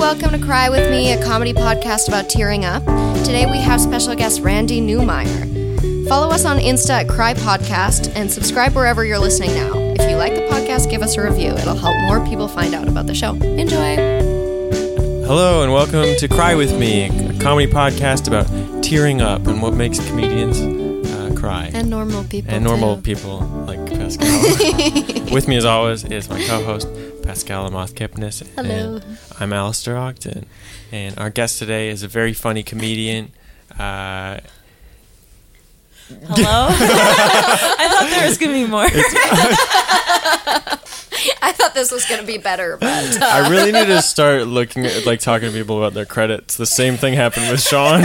welcome to Cry With Me, a comedy podcast about tearing up. Today we have special guest Randy Newmeyer. Follow us on Insta at Cry Podcast and subscribe wherever you're listening now. If you like the podcast, give us a review. It'll help more people find out about the show. Enjoy. Hello and welcome to Cry With Me, a comedy podcast about tearing up and what makes comedians uh, cry. And normal people. And normal too. people like Pascal. With me as always is my co-host, Pascal Amoth Kipnis. Hello. And I'm Alistair Ogden. And our guest today is a very funny comedian. Uh, Hello? I thought there was going to be more. I thought this was going to be better, but uh, I really need to start looking at, like, talking to people about their credits. The same thing happened with Sean.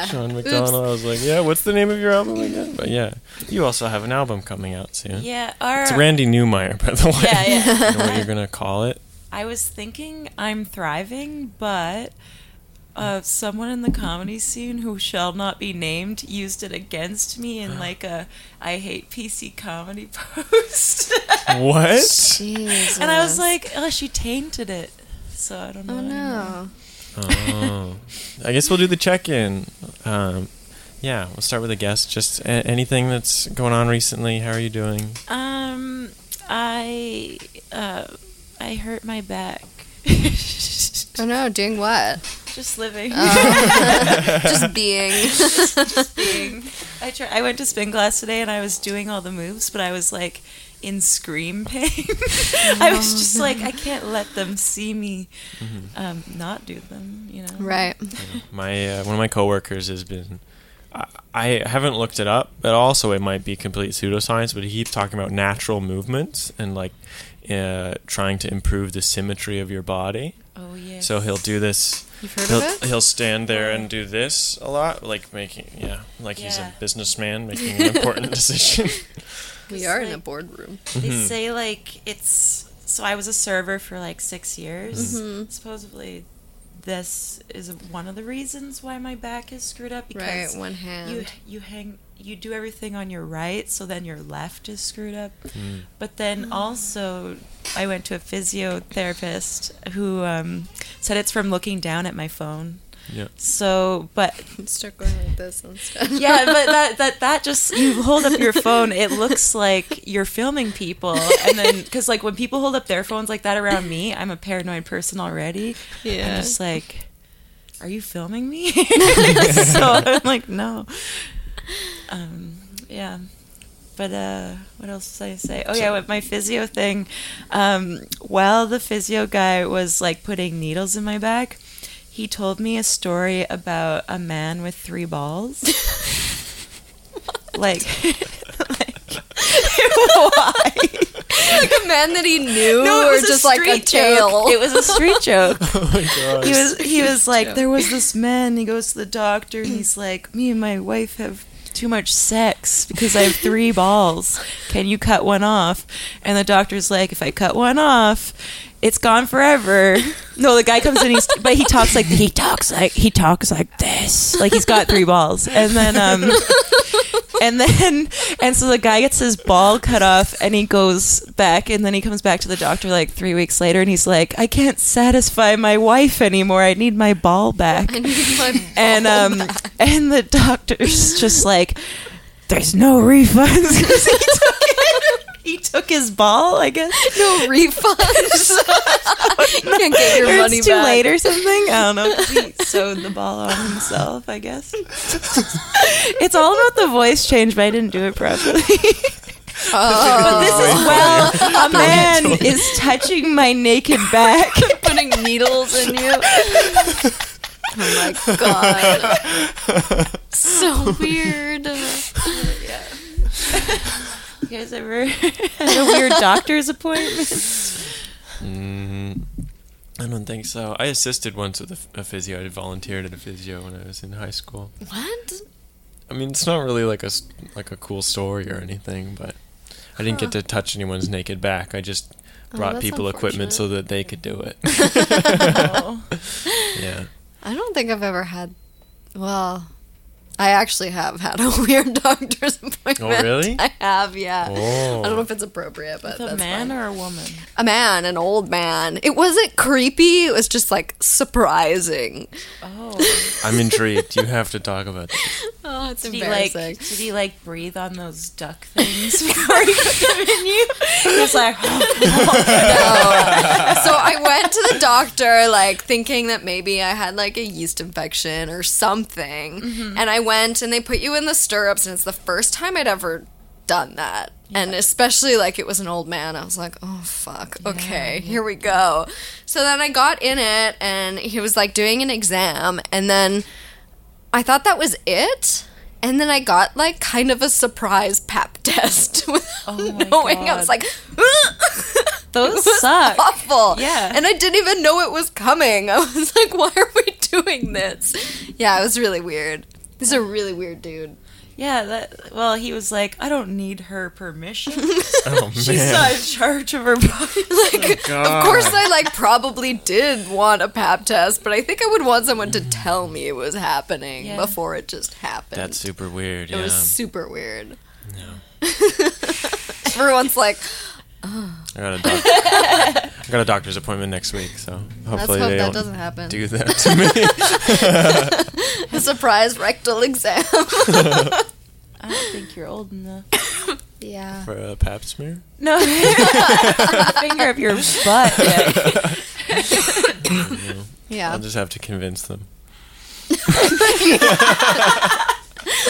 Yeah. Sean McDonald. I was like, yeah, what's the name of your album again? But yeah, you also have an album coming out soon. yeah, our, It's Randy Newmeyer, by the way. yeah, yeah. You know what you're gonna call it? I was thinking I'm thriving, but uh, someone in the comedy scene who shall not be named used it against me in like a I hate PC comedy post. What? Jesus. and I was like, oh, she tainted it. So I don't know. oh no. Oh, I guess we'll do the check-in. Um, yeah, we'll start with a guest. Just a- anything that's going on recently. How are you doing? Um, I uh, I hurt my back. Oh no, doing what? Just living. Just being. being. I try, I went to spin class today and I was doing all the moves, but I was like in scream pain. I was just like, I can't let them see me um, not do them. You know. right. My uh, one of my coworkers has been. I, I haven't looked it up, but also it might be complete pseudoscience. But he keeps talking about natural movements and like uh, trying to improve the symmetry of your body. Oh yeah. So he'll do this. You've heard He'll, of it? he'll stand there and do this a lot, like making yeah, like he's a businessman making an important decision. We Just are in a boardroom. They Mhm. say like it's. So I was a server for like six years. Mhm. Supposedly, this is one of the reasons why my back is screwed up because Right, one hand. you you hang you do everything on your right so then your left is screwed up Mm. but then also i went to a physiotherapist who um, said it's from looking down at my phone Yeah. so but Start going like this instead. yeah but that that that just you hold up your phone it looks like you're filming people. And then because like when people hold up their phones like that around me i'm a paranoid person already. Yeah. i'm just like are you filming me? So i'm like no. Um yeah. But uh what else did i say? Oh yeah with my physio thing um while the physio guy was like putting needles in my back he told me a story about a man with three balls like like why like a man that he knew, no, or just like a street tale. It was a street joke. Oh my gosh. he was he was like joke. there was this man he goes to the doctor and he's like me and my wife have too much sex because I have three balls. Can you cut one off? And the doctor's like, if I cut one off, it's gone forever. No, the guy comes in, he's but he talks like he talks like he talks like this, like he's got three balls, and then um, and then and so the guy gets his ball cut off and he goes back and then he comes back to the doctor like three weeks later and he's like i can't satisfy my wife anymore. I need my ball back. I need my and um back. and the doctor's just like there's no refunds 'Cause he took it. He took his ball, I guess. no refunds. you can't get your Or money it's too back. late or something. I don't know. He sewed the ball on himself, I guess. it's all about the voice change, but I didn't do it properly. Oh, But this is oh. well, a man is touching my naked back. putting needles in you. Oh my god. So weird. You guys ever had a weird doctor's appointment? Mm, I don't think so. I assisted once with a physio. I volunteered at a physio when I was in high school. What? I mean, it's not really like a s- like a cool story or anything, but I didn't get to touch anyone's naked back. I just Oh, brought that's people equipment so that they could do it. Oh. yeah. I don't think I've ever had. Well, I actually have had a weird doctor's appointment. Oh, really? I have, yeah. Oh. I don't know if it's appropriate, but With a that's man fine. or a woman? a man, an old man. It wasn't creepy. It was just like surprising. Oh. I'm intrigued. You have to talk about this. Oh, it's Did he like embarrassing. did he like breathe on those duck things before he put them in you? He was like, "No." so I went to the doctor, like thinking that maybe I had like a yeast infection or something. Mm-hmm. And I went and they put you in the stirrups, and it's the first time I'd ever done that. And especially like it was an old man, I was like, oh fuck, okay, here we go. So then I got in it, and he was like doing an exam, and then I thought that was it. And then I got like kind of a surprise pap test without Oh my knowing. I was like, Those was suck. awful. Yeah. And I didn't even know it was coming. I was like, why are we doing this? Yeah, it was really weird. This is a really weird dude. Yeah, that well, he was like, I don't need her permission. Oh She's man. not in charge of her body. Like, oh, of course, I like probably did want a pap test, but I think I would want someone to tell me it was happening Yeah. before it just happened. That's super weird. it Yeah. was super weird. Yeah. Everyone's like, I got a doc- I got a doctor's appointment next week, so let's hopefully hope they that don't doesn't happen. do that to me. A surprise rectal exam. I don't think you're old enough. yeah. For a pap smear? No, finger up your butt. Yeah. Yeah. I'll just have to convince them.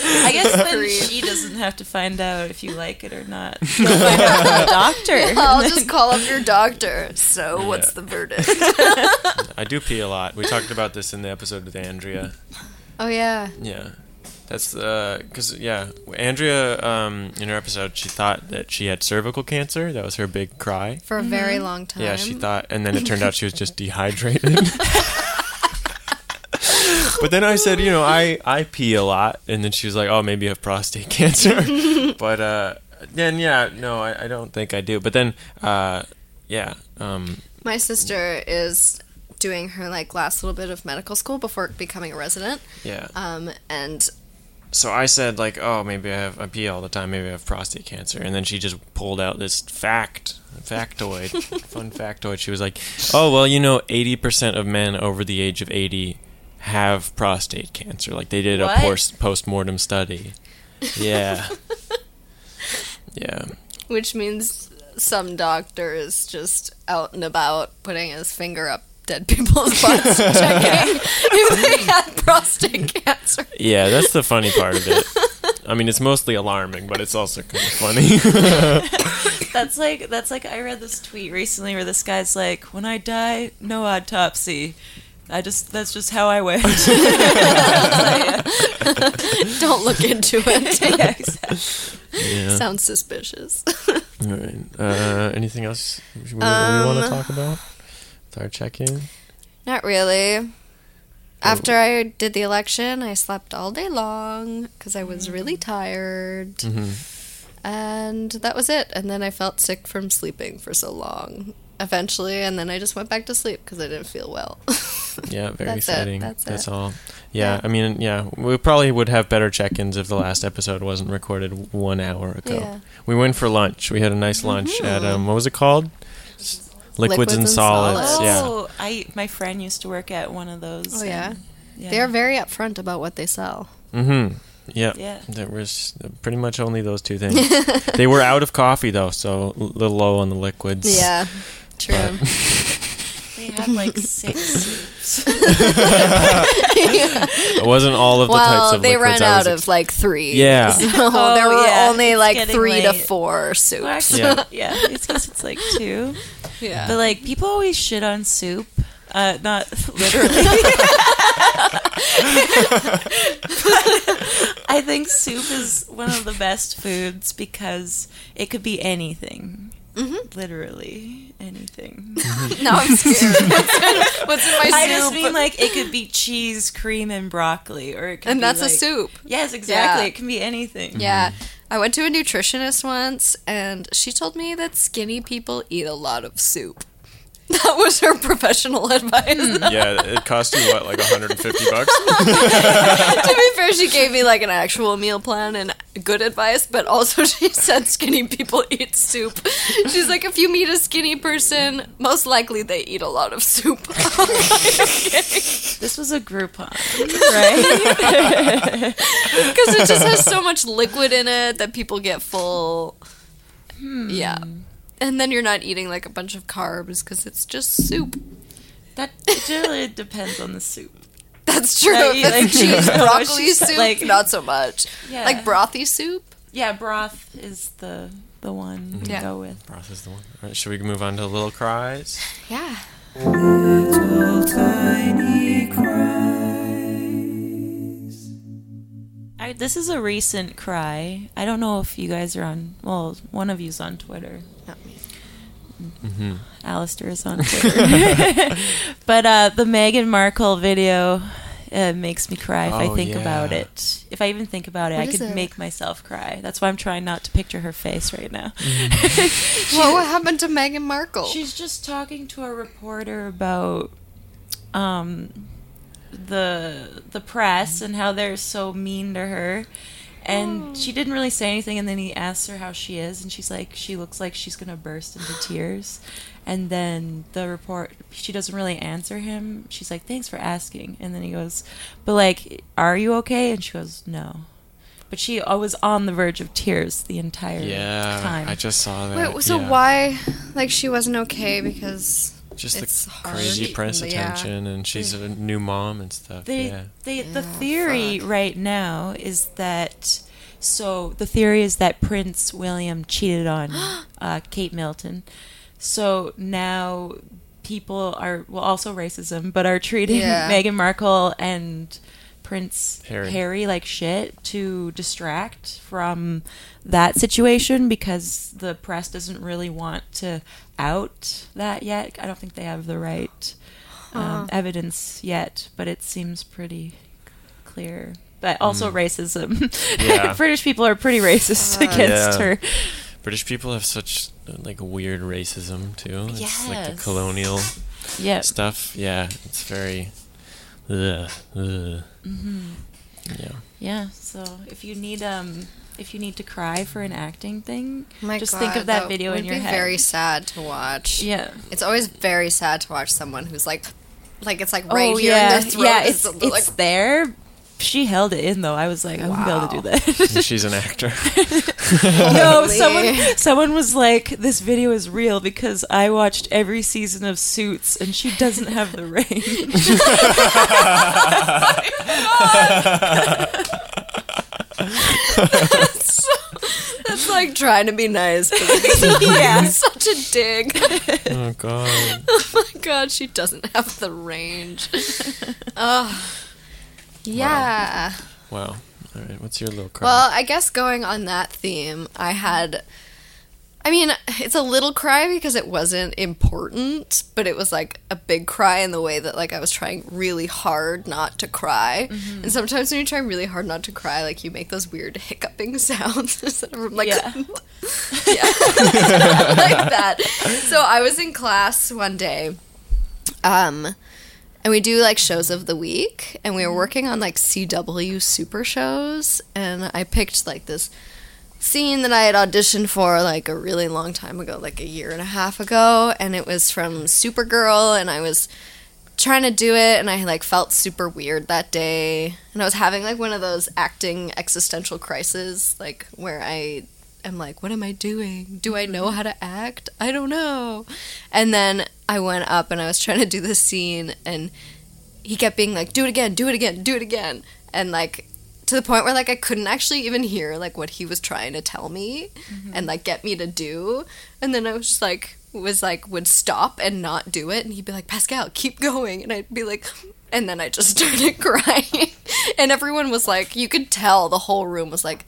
I guess then she doesn't have to find out if you like it or not. You'll find out from the doctor. I'll just call up your doctor. So, what's the verdict? I do pee a lot. We talked about this in the episode with Andrea. oh, yeah. Yeah. That's because yeah, Andrea um, in her episode she thought that she had cervical cancer. That was her big cry. For a very long time. Yeah, she thought, and then it turned out she was just dehydrated. But then I said, you know, I I pee a lot, and then she was like, oh, maybe you have prostate cancer. but uh, then yeah, no, I, I don't think I do. But then uh, yeah, um, My sister is doing her like last little bit of medical school before becoming a resident. yeah. Um, and So I said like, oh, maybe I have I pee all the time. Maybe I have prostate cancer. And then she just pulled out this fact, factoid, fun factoid. She was like, oh well, you know, eighty percent of men over the age of eighty have prostate cancer. Like they did What? a post post mortem study. Yeah. yeah. which means some doctor is just out and about putting his finger up dead people's butts checking if they had prostate cancer. Yeah, that's the funny part of it. I mean, it's mostly alarming, but it's also kind of funny. That's like that's like I read this tweet recently where this guy's like, "When I die, no autopsy." I just that's just how I went. Don't look into it. yeah, exactly. yeah. Sounds suspicious. All right. Uh, anything else we, we want Um, to talk about? With our check-in. Not really. After I did the election, I slept all day long because I was really tired. hmm And that was it. And then I felt sick from sleeping for so long eventually. And then I just went back to sleep because I didn't feel well. Yeah, very That's it, exciting. that's it. all. Yeah, Yeah. I mean, yeah, we probably would have better check-ins if the last episode wasn't recorded one hour ago. Yeah. We went for lunch. We had a nice lunch at um, what was it called? Liquids, Liquids and, and solids. Solids. Yeah. Oh, I my friend used to work at one of those. Oh, yeah? and- yeah. They're very upfront about what they sell. Mm-hmm. Yeah. Yeah. There was pretty much only those two things. they were out of coffee though, so a little low on the liquids. Yeah, true. They had like six soups. It wasn't all of the types well, of they liquids ran I out was of like three. Yeah. So Oh, there were yeah, only it's like getting three to late. four Well, actually, Yeah. yeah. It's because it's like two. yeah. But like people always shit on soup. Uh, not literally. I think soup is one of the best foods because it could be anything. Mm-hmm. Literally anything. no, I'm scared. What's in, what's in my soup? I just mean like it could be cheese, cream, and broccoli, or it could be and be, that's a soup. Yes, exactly. Yeah. It can be anything. Yeah. I went to a nutritionist once and she told me that skinny people eat a lot of soup. That was her professional advice. Hmm. yeah, it cost you what, like 150 bucks? to be fair, she gave me like an actual meal plan and good advice, but also she said skinny people eat soup. She's like, if you meet a skinny person, most likely they eat a lot of soup. Okay. This was a Groupon, right? Because it just has so much liquid in it that people get full. Hmm. Yeah. And then you're not eating like a bunch of carbs because it's just soup. that it depends on the soup. That's true. Yeah, If you like- cheese broccoli she's soup, like- not so much. Yeah. Like brothy soup. Yeah, broth is the the one to Yeah. go with. Broth is the one. All right, should we move on to little cries? Yeah. I, this is a recent cry. I don't know if you guys are on. Well, one of you's on Twitter. Not me. Mm-hmm. Alistair is on Twitter. but uh, the Meghan Markle video uh, makes me cry if I Oh, think about it. If I even think about it, What I could it? make myself cry. That's why I'm trying not to picture her face right now. What, what happened to Meghan Markle? She's just talking to a reporter about um, the the press and how they're so mean to her. And oh. she didn't really say anything, and then he asks her how she is, and she's like, she looks like she's gonna burst into tears. And then the report, she doesn't really answer him. She's like, thanks for asking. And then he goes, but like, are you okay? And she goes, no. But she was on the verge of tears the entire Yeah, time. I just saw that. Wait, so yeah. why, like, she wasn't okay because Just it's the hard. crazy press Yeah. attention, and she's a new mom and stuff. They, yeah. they, the theory fuck. right now is that. So the theory is that Prince William cheated on uh, Kate Middleton. So now people are well, also racism, but are treating Yeah. Meghan Markle and Prince Harry. Harry. like shit to distract from that situation because the press doesn't really want to out that yet. I don't think they have the right um, evidence yet, but it seems pretty clear. But also racism. Mm. Yeah. British people are pretty racist against Yeah. her. British people have such uh, like weird racism too. It's like the colonial Yeah. stuff. Yeah, it's very. Ugh, ugh. Mm-hmm. Yeah. Yeah. So if you need um if you need to cry for an acting thing, My just God, think of that, video in your be head. Very sad to watch. yeah. It's always very sad to watch someone who's like, like it's like right oh here yeah, in their throat. yeah. It's it's like there. She held it in though. I was like, I wouldn't be able to do that. She's an actor. no, someone someone was like, "This video is real because I watched every season of Suits, and she doesn't have the range." that's like trying to be nice. Yeah. such a dig. oh god. oh my god, she doesn't have the range. Oh, yeah. Wow. All right. What's your little cry? Well, I guess going on that theme, I had. I mean, it's a little cry because it wasn't important, but it was like a big cry in the way that like I was trying really hard not to cry. Mm-hmm. And sometimes when you try really hard not to cry, like you make those weird hiccuping sounds instead of like Yeah. yeah, like that. So I was in class one day, um, and we do like shows of the week, and we were working on like CW super shows, and I picked like this scene that I had auditioned for like a really long time ago, like a year and a half ago, and it was from Supergirl, and I was trying to do it and I like felt super weird that day and I was having like one of those acting existential crises like where I am like what am I doing? Do I know how to act? I don't know. And then I went up and I was trying to do this scene and he kept being like do it again, do it again, do it again and like to the point where like I couldn't actually even hear like what he was trying to tell me and like get me to do and then I was just like was like would stop and not do it and he'd be like Pascal keep going and I'd be like and then I just started crying and everyone was like you could tell the whole room was like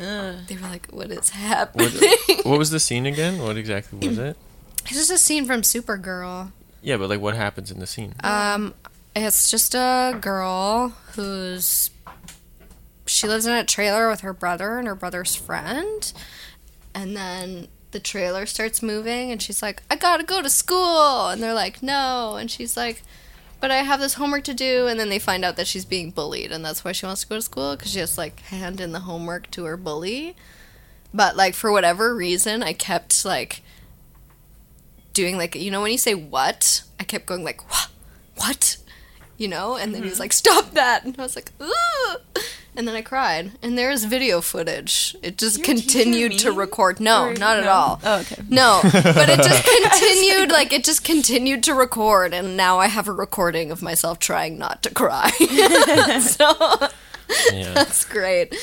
Ugh. they were like what is happening what, what was the scene again? What exactly was it? it's just a scene from Supergirl Yeah, but like what happens in the scene? Um, it's just a girl who's she lives in a trailer with her brother and her brother's friend, and then the trailer starts moving and she's like, I gotta go to school. And they're like, no. And she's like, but I have this homework to do. And then they find out that she's being bullied and that's why she wants to go to school because she has to like hand in the homework to her bully. But like for whatever reason, I kept like doing like, you know, when you say what, I kept going like, what? What? You know? And then he's mm-hmm. like, stop that. And I was like, Ugh! And then I cried. And there is video footage. It just Your teacher continued to record. No, Or- not at all. Oh, okay. No, but it just continued, like, it just continued to record, and now I have a recording of myself trying not to cry. so Yeah. that's great.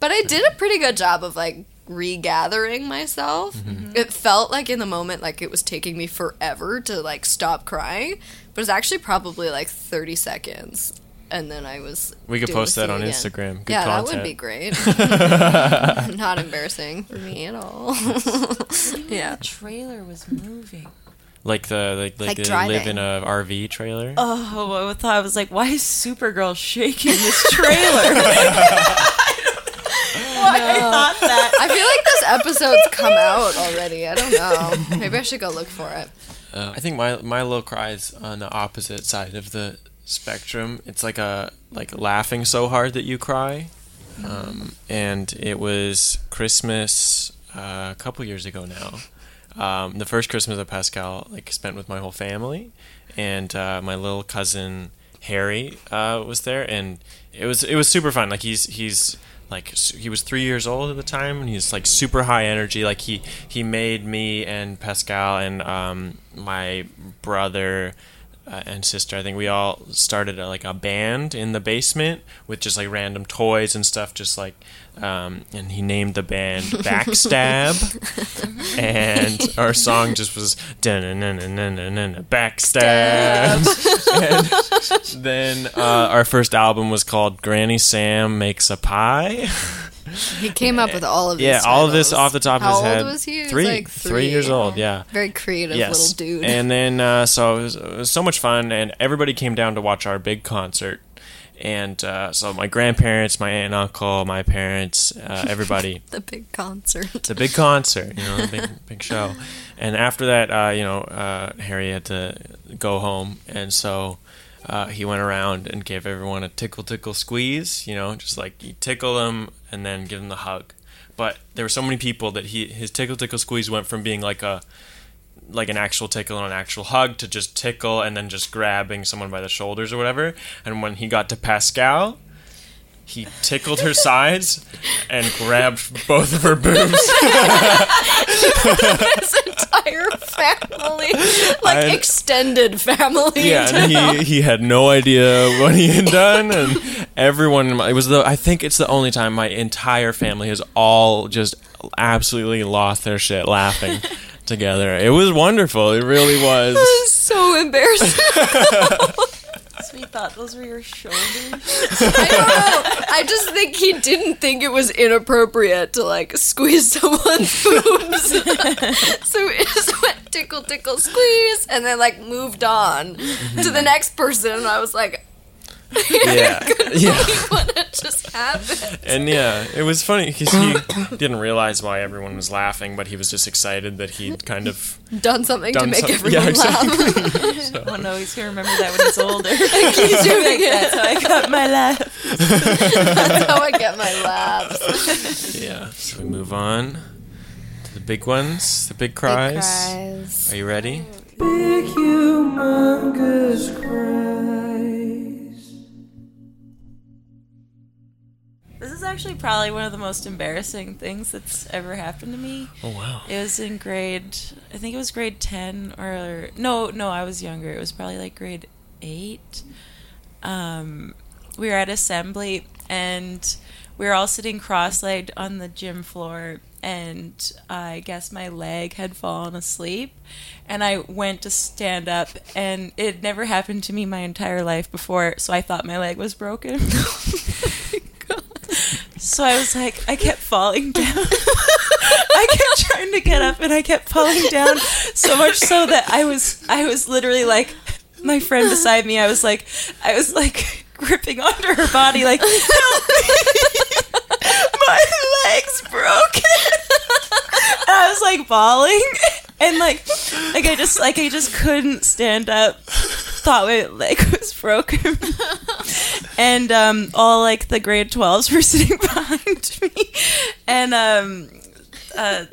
But I did a pretty good job of, like, regathering myself. Mm-hmm. Mm-hmm. It felt like in the moment, like, it was taking me forever to, like, stop crying, but it was actually probably, like, 30 seconds. And then I was. We could post that on again. Instagram. Good yeah, content. that would be great. Not embarrassing for me at all. yeah. The trailer was moving. Like the like, like, Like they live in a RV trailer. Oh, I thought I was like, why is Supergirl shaking this trailer? why I thought that. I feel like this episode's come out already. I don't know. Maybe I should go look for it. Uh, I think my my little cry is on the opposite side of the spectrum. It's like a like laughing so hard that you cry. Um, and it was Christmas uh, a couple years ago now. Um, the first Christmas that Pascal like spent with my whole family, and uh, my little cousin Harry uh, was there, and it was it was super fun. Like he's he's like he was three years old at the time, and he's like super high energy. Like he he made me and Pascal and um, my brother uh, and sister. I think we all started a, like a band in the basement with just like random toys and stuff. Just like, um, and he named the band Backstab, and our song just was Backstab. and then uh, our first album was called Granny Sam Makes a Pie. He came up with all of these. yeah, all of this off the top How of his head. old was he? Three, like three years old. Yeah. Very creative little dude. And then uh, so it was, it was so much fun, and everybody came down to watch our big concert. And uh, so my grandparents, my aunt and uncle, my parents, uh, everybody. the big concert. it's a big concert, you know, big big show. And after that, uh, you know, uh, Harry had to go home, and so. Uh, he went around and gave everyone a tickle, tickle, squeeze. You know, just like you tickle them and then give them the hug. But there were so many people that he his tickle, tickle, squeeze went from being like a like an actual tickle and an actual hug to just tickle and then just grabbing someone by the shoulders or whatever. And when he got to Pascal, he tickled her sides and grabbed both of her boobs. His entire family, like I- extended family. yeah, and he he had no idea what he had done, and everyone. in my- It was the I think it's the only time my entire family has all just absolutely lost their shit laughing together. It was wonderful. It really was. so embarrassing. We thought those were your shoulders. I don't know. I just think he didn't think it was inappropriate to like squeeze someone's boobs. so he just went tickle, tickle, squeeze, and then like moved on to the next person. And I was like, Yeah, yeah. what had just happened? And yeah, it was funny because he didn't realize why everyone was laughing, but he was just excited that he'd kind of Done something done to make something. everyone yeah, laugh. exactly. Oh no, he's gonna remember that when he's older. Keep doing it. That's how I got my laugh. That's how I get my laughs. yeah. So we move on to the big ones, the big cries. Are you ready? Big humongous cries. This is actually probably one of the most embarrassing things that's ever happened to me. Oh wow. It was in grade, I think it was grade 10 or, no, no, I was younger. It was probably like grade 8. Um, we were at assembly and we were all sitting cross legged on the gym floor. And I guess my leg had fallen asleep. And I went to stand up, and it never happened to me my entire life before. So I thought my leg was broken. So I was like, I kept falling down. I kept trying to get up and I kept falling down so much so that I was I was literally like my friend beside me, I was like I was like gripping onto her body like help me. My leg's broken. And I was like bawling, and like, like I just like I just couldn't stand up. Thought my leg was broken, and um, all like the grade twelves were sitting behind me, and um, uh,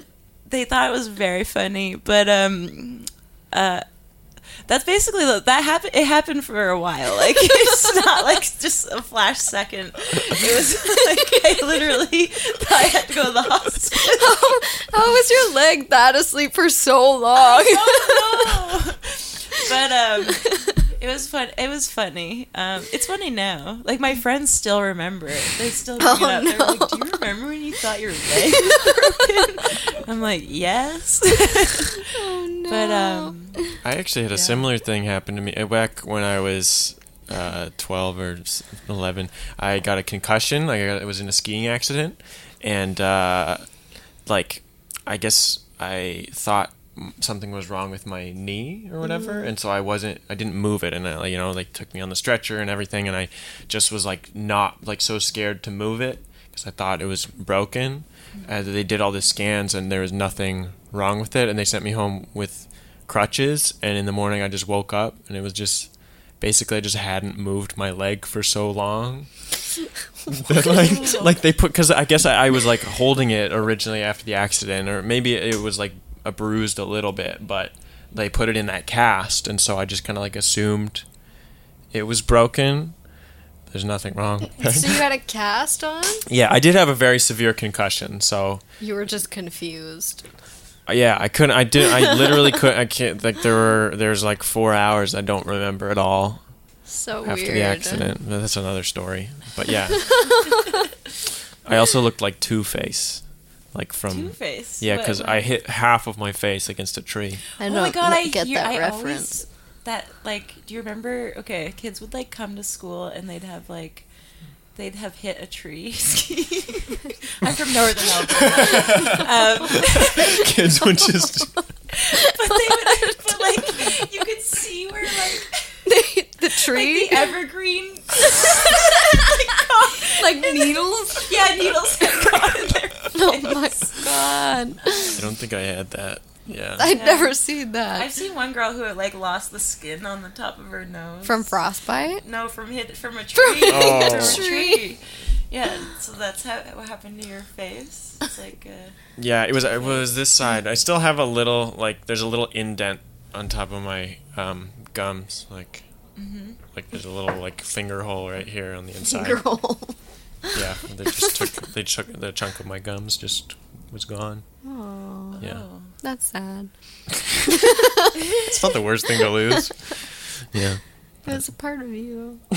they thought it was very funny, but um, uh. That's basically the, that happened. It happened for a while. Like it's not like just a flash second. It was like I literally thought I had to go to the hospital. How was your leg that asleep for so long? No. But um, it was fun. It was funny. Um, it's funny now. Like my friends still remember it. They still bring Oh, it up. They're like, "Do you remember when you thought your leg was broken?" I'm like, "Yes." oh no. but um, I actually had a Yeah. similar thing happen to me uh, back when I was uh, 12 or 11. I got a concussion. Like I got, I was in a skiing accident, and uh, like I guess I thought m- something was wrong with my knee or whatever, mm. and so I wasn't. I didn't move it, and I, you know, they took me on the stretcher and everything, and I just was like not like so scared to move it because I thought it was broken. Mm. Uh, they did all the scans, and there was nothing wrong with it, and they sent me home with crutches and in the morning I just woke up and it was just basically I just hadn't moved my leg for so long that like like they put because I guess I, I was like holding it originally after the accident or maybe it was like a bruised a little bit but they put it in that cast and so I just kind of like assumed it was broken there's nothing wrong so you had a cast on? yeah I did have a very severe concussion so You were just confused. Uh, Yeah, I couldn't. I did. I literally couldn't. I can't. Like there were. There's like four hours I don't remember at all So after weird. the accident. That's another story. But yeah, I also looked like Two Face, like from Two Face. yeah, because I hit half of my face against a tree. I oh don't my god, I get hear, that I reference. Always, that like, do you remember? Okay, kids would like come to school and they'd have like. They'd have hit a tree. I'm from Northern Alberta, um, Kids would just. but they would, but like you could see where like the like tree, the evergreen, like, needles. yeah, needles had in their Oh my god! I don't think I had that. Yeah. I've Yeah. never seen that I've seen one girl who had like lost the skin on the top of her nose from frostbite. No, from hit from a From tree. Oh. From a tree. tree. Yeah, so that's how what happened to your face. It's like uh, Yeah, it was. It was this side. I still have a little like. There's a little indent on top of my um, gums. Like. Mm-hmm. Like there's a little like finger hole right here on the inside. Girl. Yeah, they just took they took the chunk of my gums just was gone. Oh, Yeah, that's sad. it's not the worst thing to lose. Yeah, It was a part of you.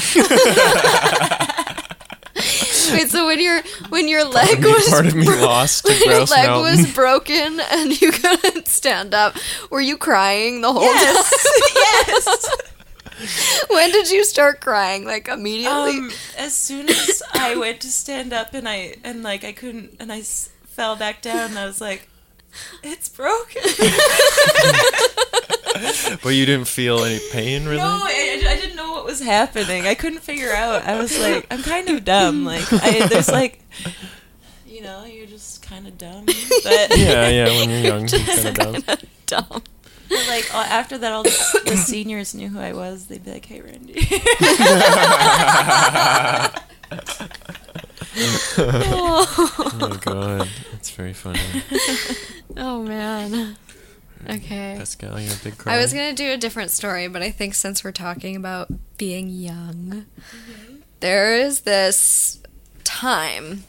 Wait, so when your when your leg me- was part of me bro- lost when your leg Mountain. was broken and you couldn't stand up, were you crying the whole Yes, yes. Time? When did you start crying? Like immediately? Um, as soon as I went to stand up and I and like I couldn't and I s- fell back down, and I was like, "It's broken." but you didn't feel any pain really. No, I, I didn't know what was happening. I couldn't figure out. I was like, I'm kind of dumb. Like, I, there's like, you know, you're just kind of dumb. But yeah, yeah. When you're young, you're Just kind of dumb. kinda dumb. But, like after that, all the, the seniors knew who I was. They'd be like, "Hey, Randy." Oh my god, that's very funny. Oh man. Okay. Pascal, you're a big cry. I was gonna do a different story, but I think since we're talking about being young, mm-hmm. there is this time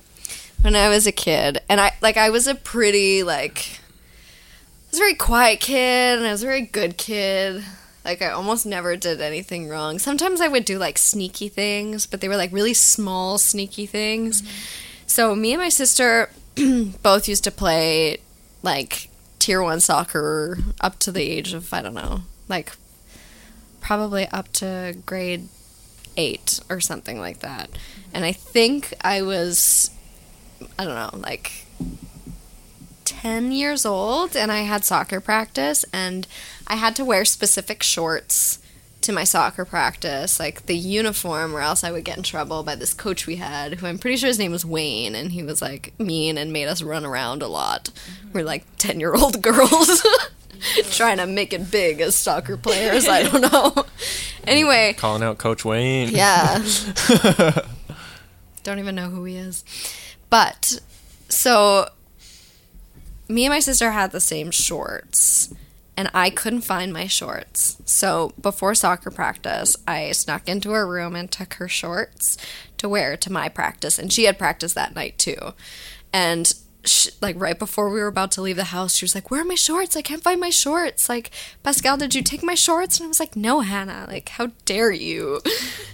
when I was a kid, and I like I was a pretty like I was a very quiet kid, and I was a very good kid. Like I almost never did anything wrong. Sometimes I would do like sneaky things, but they were like really small sneaky things. Mm-hmm. So me and my sister both used to play like tier one soccer up to the age of I don't know, like probably up to grade eight or something like that. Mm-hmm. And I think I was I don't know, like 10 years old and I had soccer practice and I had to wear specific shorts to my soccer practice, like the uniform, or else I would get in trouble by this coach we had, who I'm pretty sure his name was Wayne, and he was like mean and made us run around a lot. Mm-hmm. We're like 10 year old girls trying to make it big as soccer players. I don't know. Anyway, Calling out Coach Wayne. yeah. Don't even know who he is. But so me and my sister had the same shorts and I couldn't find my shorts. So before soccer practice, I snuck into her room and took her shorts to wear to my practice and she had practice that night too. And sh like right before we were about to leave the house, she was like, "Where are my shorts? I can't find my shorts." Like, Pascal, did you take my shorts? And I was like, "No, Hannah. Like, how dare you?"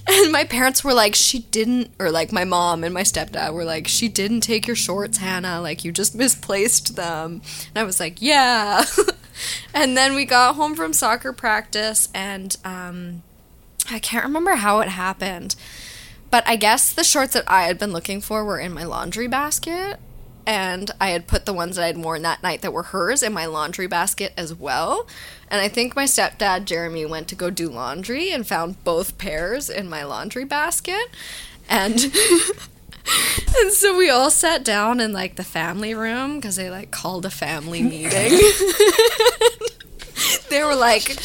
And my parents were like, "She didn't," or like my mom and my stepdad were like, "She didn't take your shorts, Hannah. Like, you just misplaced them." And I was like, "Yeah." and then we got home from soccer practice, and um, I can't remember how it happened. But I guess the shorts that I had been looking for were in my laundry basket and I had put the ones that I'd worn that night that were hers in my laundry basket as well. And I think my stepdad Jeremy went to go do laundry and found both pairs in my laundry basket. And and so we all sat down in like the family room because they like called a family meeting. they were like,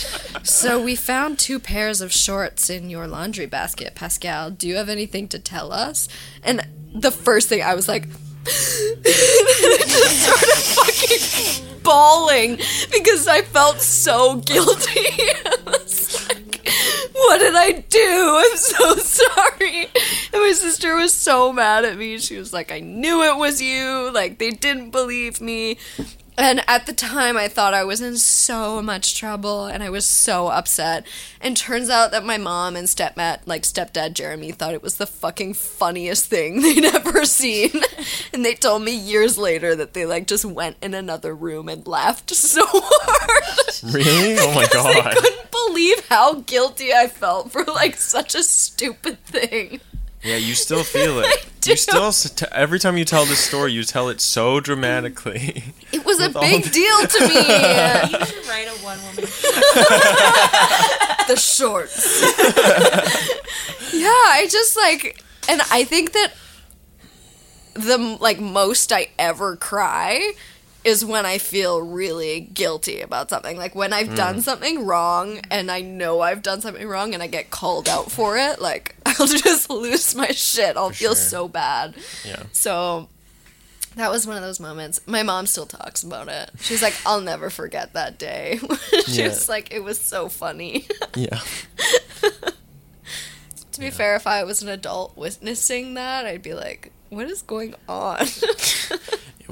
"So we found two pairs of shorts in your laundry basket, Pascal. Do you have anything to tell us?" And the first thing I was like, just started fucking bawling because I felt so guilty. Like, what did I do? I'm so sorry. And my sister was so mad at me. She was like, I knew it was you. Like, they didn't believe me. And at the time, I thought I was in so much trouble, and I was so upset. And turns out that my mom and stepdad, like stepdad Jeremy, thought it was the fucking funniest thing they'd ever seen. and they told me years later that they like just went in another room and laughed so hard. Really? Oh my I god. couldn't believe how guilty I felt for like such a stupid thing. Yeah, you still feel I it. do. You still every time you tell this story, you tell it so dramatically. It was a big the- deal to me. You should write a one woman the shorts. yeah, I just like, and I think that the like most I ever cry is when I feel really guilty about something. Like when I've done hmm. something wrong and I know I've done something wrong and I get called out for it, like I'll just lose my shit. I'll For feel sure. so bad. Yeah. So that was one of those moments. My mom still talks about it. She's like, I'll never forget that day. she Yeah. was like, it was so funny. Yeah. to be fair, if I was an adult witnessing that, I'd be like, what is going on?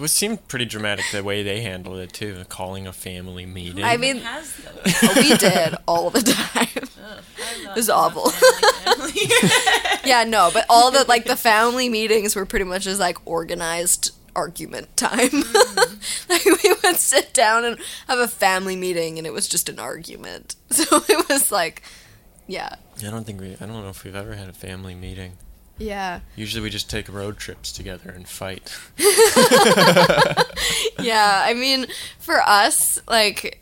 It would seem pretty dramatic the way they handled it too, calling a family meeting. I mean, has we did all the time. It was awful. yeah, no, but all the like the family meetings were pretty much just like organized argument time. like we would sit down and have a family meeting and it was just an argument. So it was like yeah. I don't think we. I don't know if we've ever had a family meeting. Yeah. Usually, we just take road trips together and fight. Yeah, I mean, for us, like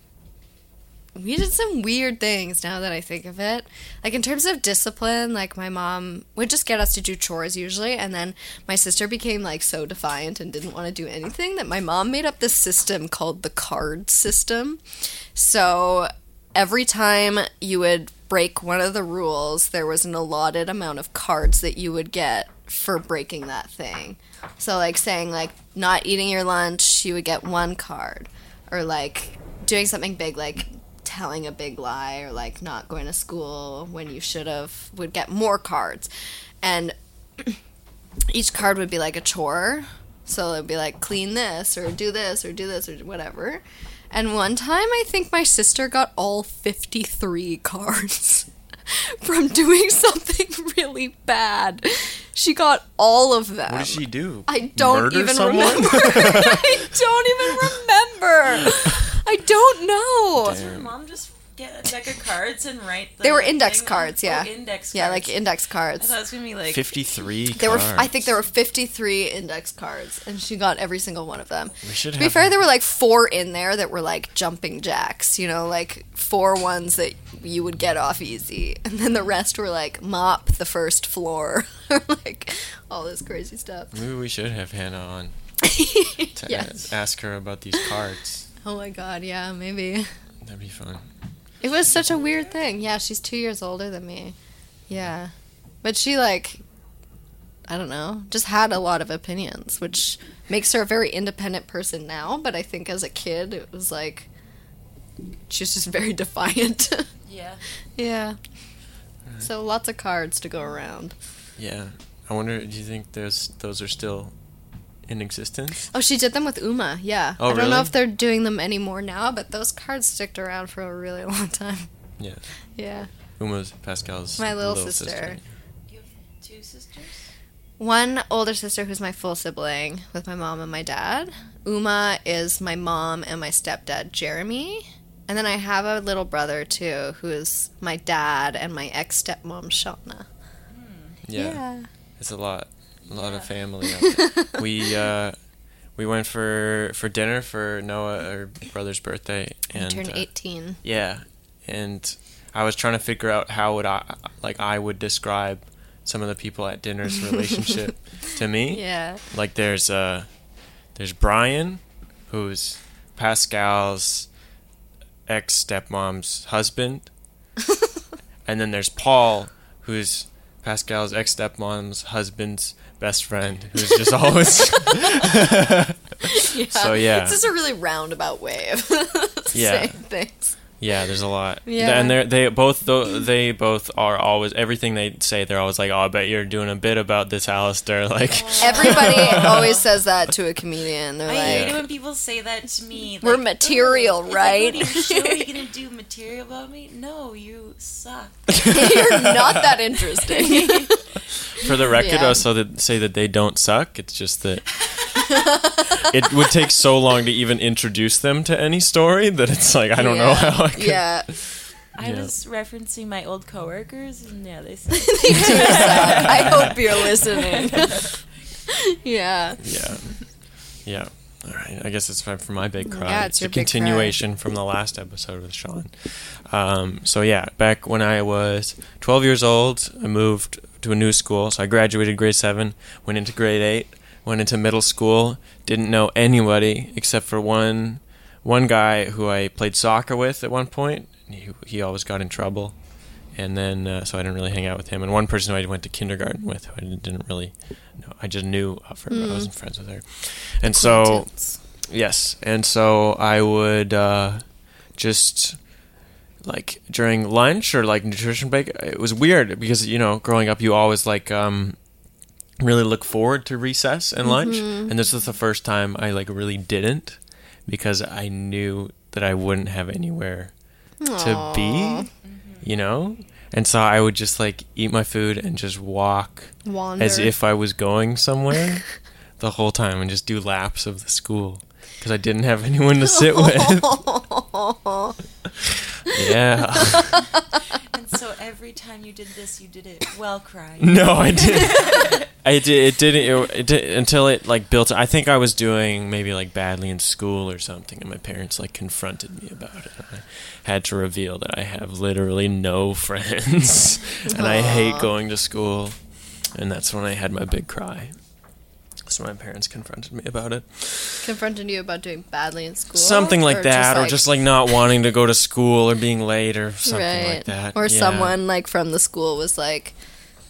we did some weird things now that I think of it. Like in terms of discipline, like my mom would just get us to do chores usually, and then my sister became like so defiant and didn't want to do anything that my mom made up this system called the card system. So every time you would break one of the rules, there was an allotted amount of cards that you would get for breaking that thing. So like saying like not eating your lunch, you would get one card. Or like doing something big like telling a big lie or like not going to school when you should have would get more cards. And each card would be like a chore. So it'd be like clean this or do this or do this or whatever. And one time I think my sister got all 53 cards from doing something really bad. She got all of them. What did she do? I don't Murder even someone? remember. I don't even remember. I don't know. Damn. Mom just get a deck of cards and write? The They were index thing cards, yeah. Oh, index. Yeah, like index I cards. thought it was gonna be like. 53 There were, I think there were 53 index cards, and she got every single one of them. We should To be have- fair, there were like four in there that were like jumping jacks, you know, like four ones that you would get off easy, and then the rest were like mop the first floor, or like all this crazy stuff. Maybe we should have Hannah on to yes. a- ask her about these cards. Oh my god, yeah, maybe. That'd be fun. It was such a weird thing. Yeah, she's two years older than me. Yeah. But she, like, I don't know, just had a lot of opinions, which makes her a very independent person now. But I think as a kid, it was like, she was just very defiant. yeah. yeah. So lots of cards to go around. Yeah. I wonder, do you think those those are still in existence? Oh, she did them with Uma, yeah. Oh, I don't know if they're doing them anymore now, but those cards sticked around for a really long time. Yeah. Yeah. Uma's Pascal's My little sister. You have two sisters. one older sister who's my full sibling with my mom and my dad. Uma is my mom and my stepdad, Jeremy. And then I have a little brother too, who is my dad and my ex stepmom, Shauna. Yeah. It's a lot. A lot Yeah. of family we uh we went for for dinner for Noah, our brother's birthday, and turned uh, 18. Yeah, and I was trying to figure out how would I like I would describe some of the people at dinner's relationship to me. Yeah. Like there's uh there's Brian, who's Pascal's ex stepmom's husband, and then there's Paul, who's Pascal's ex stepmom's husband's best friend, who's just always yeah. So, yeah. It's just a really roundabout way of Yeah. saying things. Yeah, there's a lot. Yeah. and they they both they both are always everything they say. They're always like, "Oh, I bet you're doing a bit about this, Alistair." Like, Everybody always says that to a comedian. They're I hate like, it when people say that to me. We're like, oh, material, "Oh, if I go right?" to your show, are you gonna do material about me? No, you suck. you're not that interesting. for the record, Yeah. I also that say that they don't suck. It's just that it would take so long to even introduce them to any story that it's like I don't know how I could. Yeah. I Yeah. was referencing my old coworkers, and yeah, they said. They do. I hope you're listening. yeah. Yeah. Yeah. All right. I guess it's time for my big cry. Yeah, it's a your big cry. continuation from the last episode with Sean. Um, so yeah, back when I was 12 years old, I moved to a new school. So I graduated grade seven, went into grade eight, went into middle school. Didn't know anybody except for one one guy who I played soccer with at one point. He he always got in trouble. And then, uh, so I didn't really hang out with him. And one person who I went to kindergarten with, who I didn't, didn't really know. I just knew of her. I wasn't friends with her. And so, yes. And so I would uh, just, like, during lunch or, like, nutrition break, it was weird because, you know, growing up, you always, like, um, really look forward to recess and mm-hmm. lunch. And this was the first time I, like, really didn't because I knew that I wouldn't have anywhere to Aw. be, you know? And so I would just like eat my food and just walk Wander. as if I was going somewhere the whole time and just do laps of the school because I didn't have anyone to sit with. yeah. and so every time you did this, you did it well crying. No, I didn't. I did. It didn't. It, it did, until it like built. I think I was doing maybe like badly in school or something, and my parents like confronted me about it. I had to reveal that I have literally no friends, and I hate going to school. And that's when I had my big cry. So my parents confronted me about it. Confronted you about doing badly in school? Something like that, or just like not wanting to go to school or being late or something right. like that. Or Yeah. someone like from the school was like,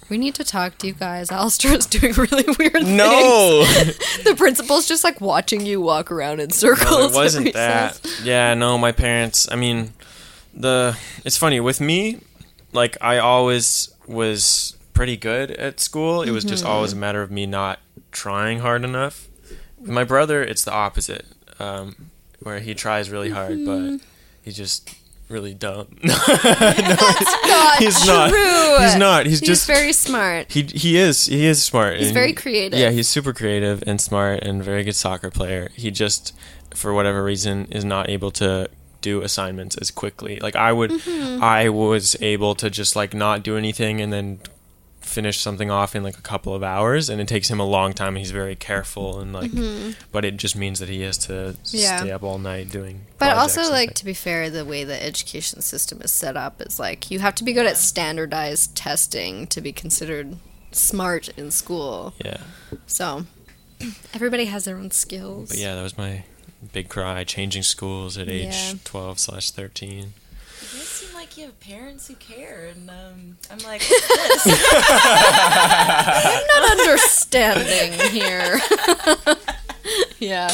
"We need to talk to you guys. Alistair is doing really weird No. things." No. the principal's just like watching you walk around in circles. No, it wasn't that. Yeah, no, my parents. I mean, the it's funny with me. Like I always was pretty good at school. It was just Mm-hmm. always a matter of me not trying hard enough. With my brother, it's the opposite, um, where he tries really hard, Mm-hmm. but he's just really dumb. Not He's not. true. He's not. He's He's just very smart. he he is he is smart. He's very he- creative. Yeah, he's super creative and smart and very good soccer player. He just, for whatever reason, is not able to do assignments as quickly. Like I would, Mm-hmm. I was able to just like not do anything and then finish something off in like a couple of hours and it takes him a long time and he's very careful and like but it just means that he has to Mm-hmm. Yeah. stay up all night doing But also, like to be fair, the way the education system is set up is like you have to be good at standardized testing to be considered smart in school. yeah So everybody has their own skills. but yeah that was my big cry changing schools at age Yeah. 12 slash 13 You guys seem like you have parents who care, and um, I'm like, this? I'm not understanding here. yeah.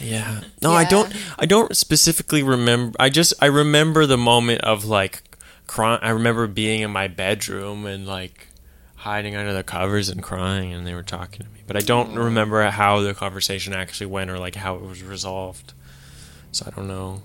Yeah. No, I don't. I don't specifically remember. I just I remember the moment of like crying. I remember being in my bedroom and like hiding under the covers and crying, and they were talking to me. But I don't remember how the conversation actually went or like how it was resolved. So I don't know.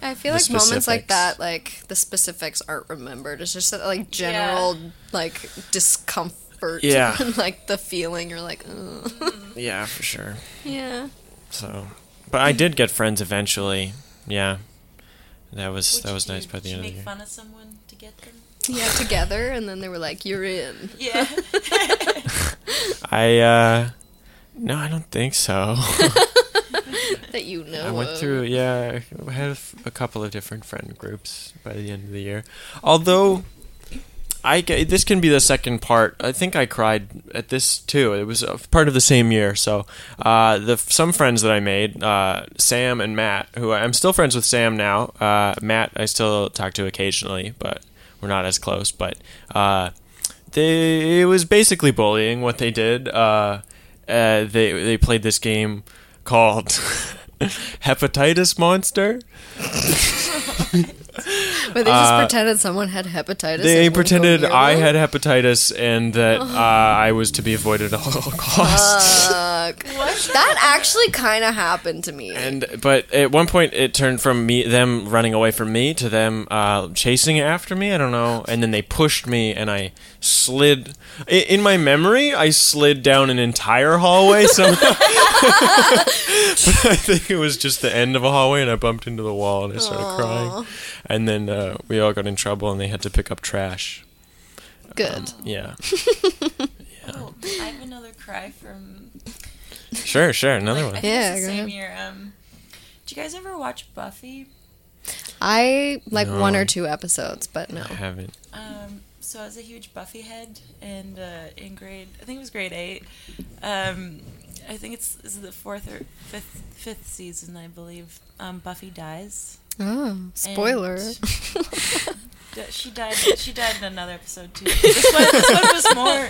I feel The like moments like that, like the specifics aren't remembered. It's just that like general like discomfort. Yeah. and like the feeling you're like, Ugh. Yeah, for sure. yeah. So, but I did get friends eventually. Yeah. That was What'd that you was do? nice by the Did end you of the year. make fun of someone to get them? Yeah, together, and then they were like, "You're in." Yeah. I uh no, I don't think so. That you know. I went of. through, yeah, I had a f- a couple of different friend groups by the end of the year. Although, I this can be the second part. I think I cried at this too. It was a part of the same year. So, uh, the some friends that I made, uh, Sam and Matt, who I- I'm still friends with Sam now. Uh, Matt, I still talk to occasionally, but we're not as close. But uh, they it was basically bullying what they did. Uh, uh, they they played this game called Hepatitis Monster. But they just pretended someone had hepatitis. Uh, They and wouldn't go pretended near I them? had hepatitis and that uh, I was to be avoided at all costs. Fuck. That actually kind of happened to me. And but at one point it turned from me them running away from me to them uh, chasing after me. I don't know. And then they pushed me and I slid. i- In my memory, I slid down an entire hallway somehow. but I think it was just the end of a hallway and I bumped into the wall and I started crying. And then uh, we all got in trouble and they had to pick up trash. Good. Yeah. Oh, I have another cry from. Sure, sure. Another I one. think Yeah, the go same ahead. year. Um, did you guys ever watch Buffy? I like one or two episodes, but no. I haven't. Um, so I was a huge Buffy head, and uh, in grade, I think it was grade eight. Um, I think it's this is the fourth or fifth fifth season, I believe. Um, Buffy dies. Oh, spoiler. And- She died. She died in another episode too. This one, this one was more.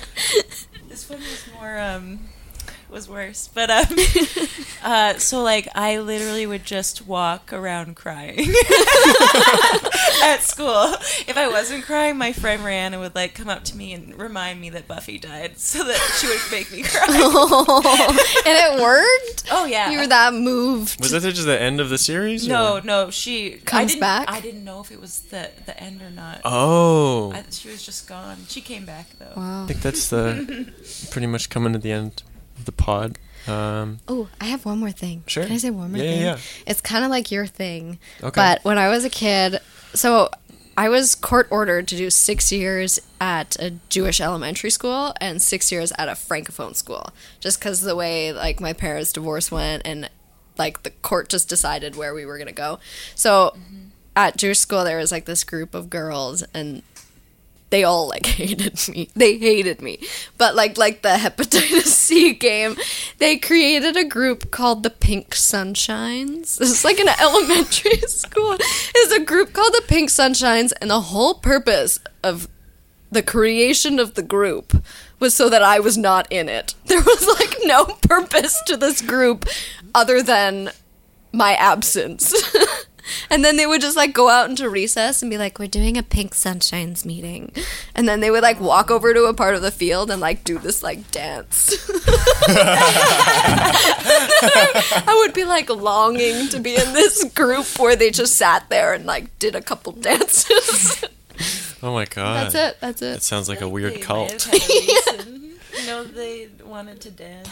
This one was more. Um, was worse. But um, uh, so like I literally would just walk around crying at school. If I wasn't crying, my friend Rihanna would like come up to me and remind me that Buffy died, so that she would make me cry. and it worked. Oh yeah, You were that moved. Was that just the end of the series? No, or- no, she I Comes didn't- back? I didn't know if it was the the end or not. Oh. I, she was just gone. She came back though. Wow. I think that's the pretty much coming to the end of the pod. Um, Oh, I have one more thing. Sure. Can I say one more Yeah, yeah, yeah. It's kind of like your thing. Okay. But when I was a kid, so I was court ordered to do six years at a Jewish elementary school and six years at a francophone school, just because the way like my parents' divorce went and like the court just decided where we were gonna go. So mm-hmm. at Jewish school, there was like this group of girls and they all like hated me. They hated me. But like like the hepatitis C game, they created a group called the Pink Sunshines. This is like an elementary school. It's a group called the Pink Sunshines and the whole purpose of the creation of the group was so that I was not in it. There was like no purpose to this group other than my absence. And then they would just like go out into recess and be like, "We're doing a Pink Sunshines meeting," and then they would like walk over to a part of the field and like do this like dance. I would be like longing to be in this group where they just sat there and like did a couple dances. oh my god. That's it. That's it. it. sounds like a weird They cult. might have had a reason. No, know they wanted to dance.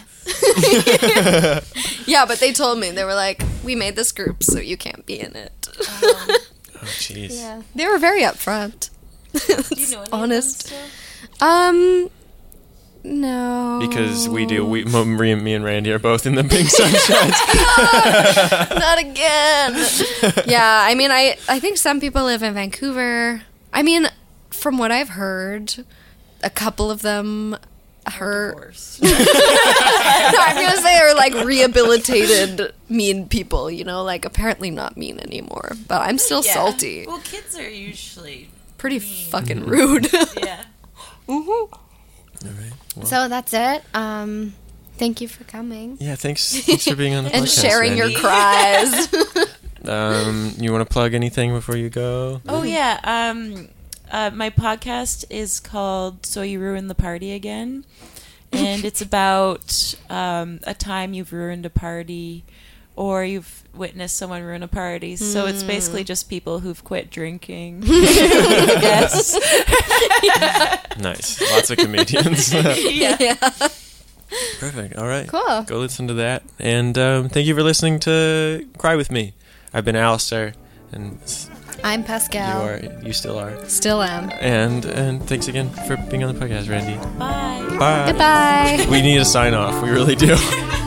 Yeah, but they told me they were like, "We made this group, so you can't be in it." Oh, jeez. yeah, they were very upfront. Do you know any honest. Of them Um, no, Because we do. We, m- me and- me and Randy are both in the pink sunshine. not again. yeah, I mean, I I think some people live in Vancouver. I mean, from what I've heard, a couple of them are. Divorced. no, I'm gonna say are like rehabilitated mean people. You know, like apparently not mean anymore, but I'm still Yeah. salty. Well, kids are usually Pretty fucking rude. yeah. All right. Well, so that's it. Um, thank you for coming yeah. Thanks. Thanks for being on the and podcast. sharing your cries. Um, you want to plug anything before you go? Oh yeah. Um, uh, my podcast is called "So You Ruined the Party Again," and it's about um, a time you've ruined a party, or you've witnessed someone ruin a party. So it's basically just people who've quit drinking. yes. Nice. Lots of comedians. Yeah. yeah. Perfect. All right. Cool. Go listen to that. And um, thank you for listening to Cry With Me. I've been Alistair, and s- I'm Pascal. you are, you still are. Still am. And and thanks again for being on the podcast, Randy. Bye. Bye. Goodbye. We need a sign off. We really do.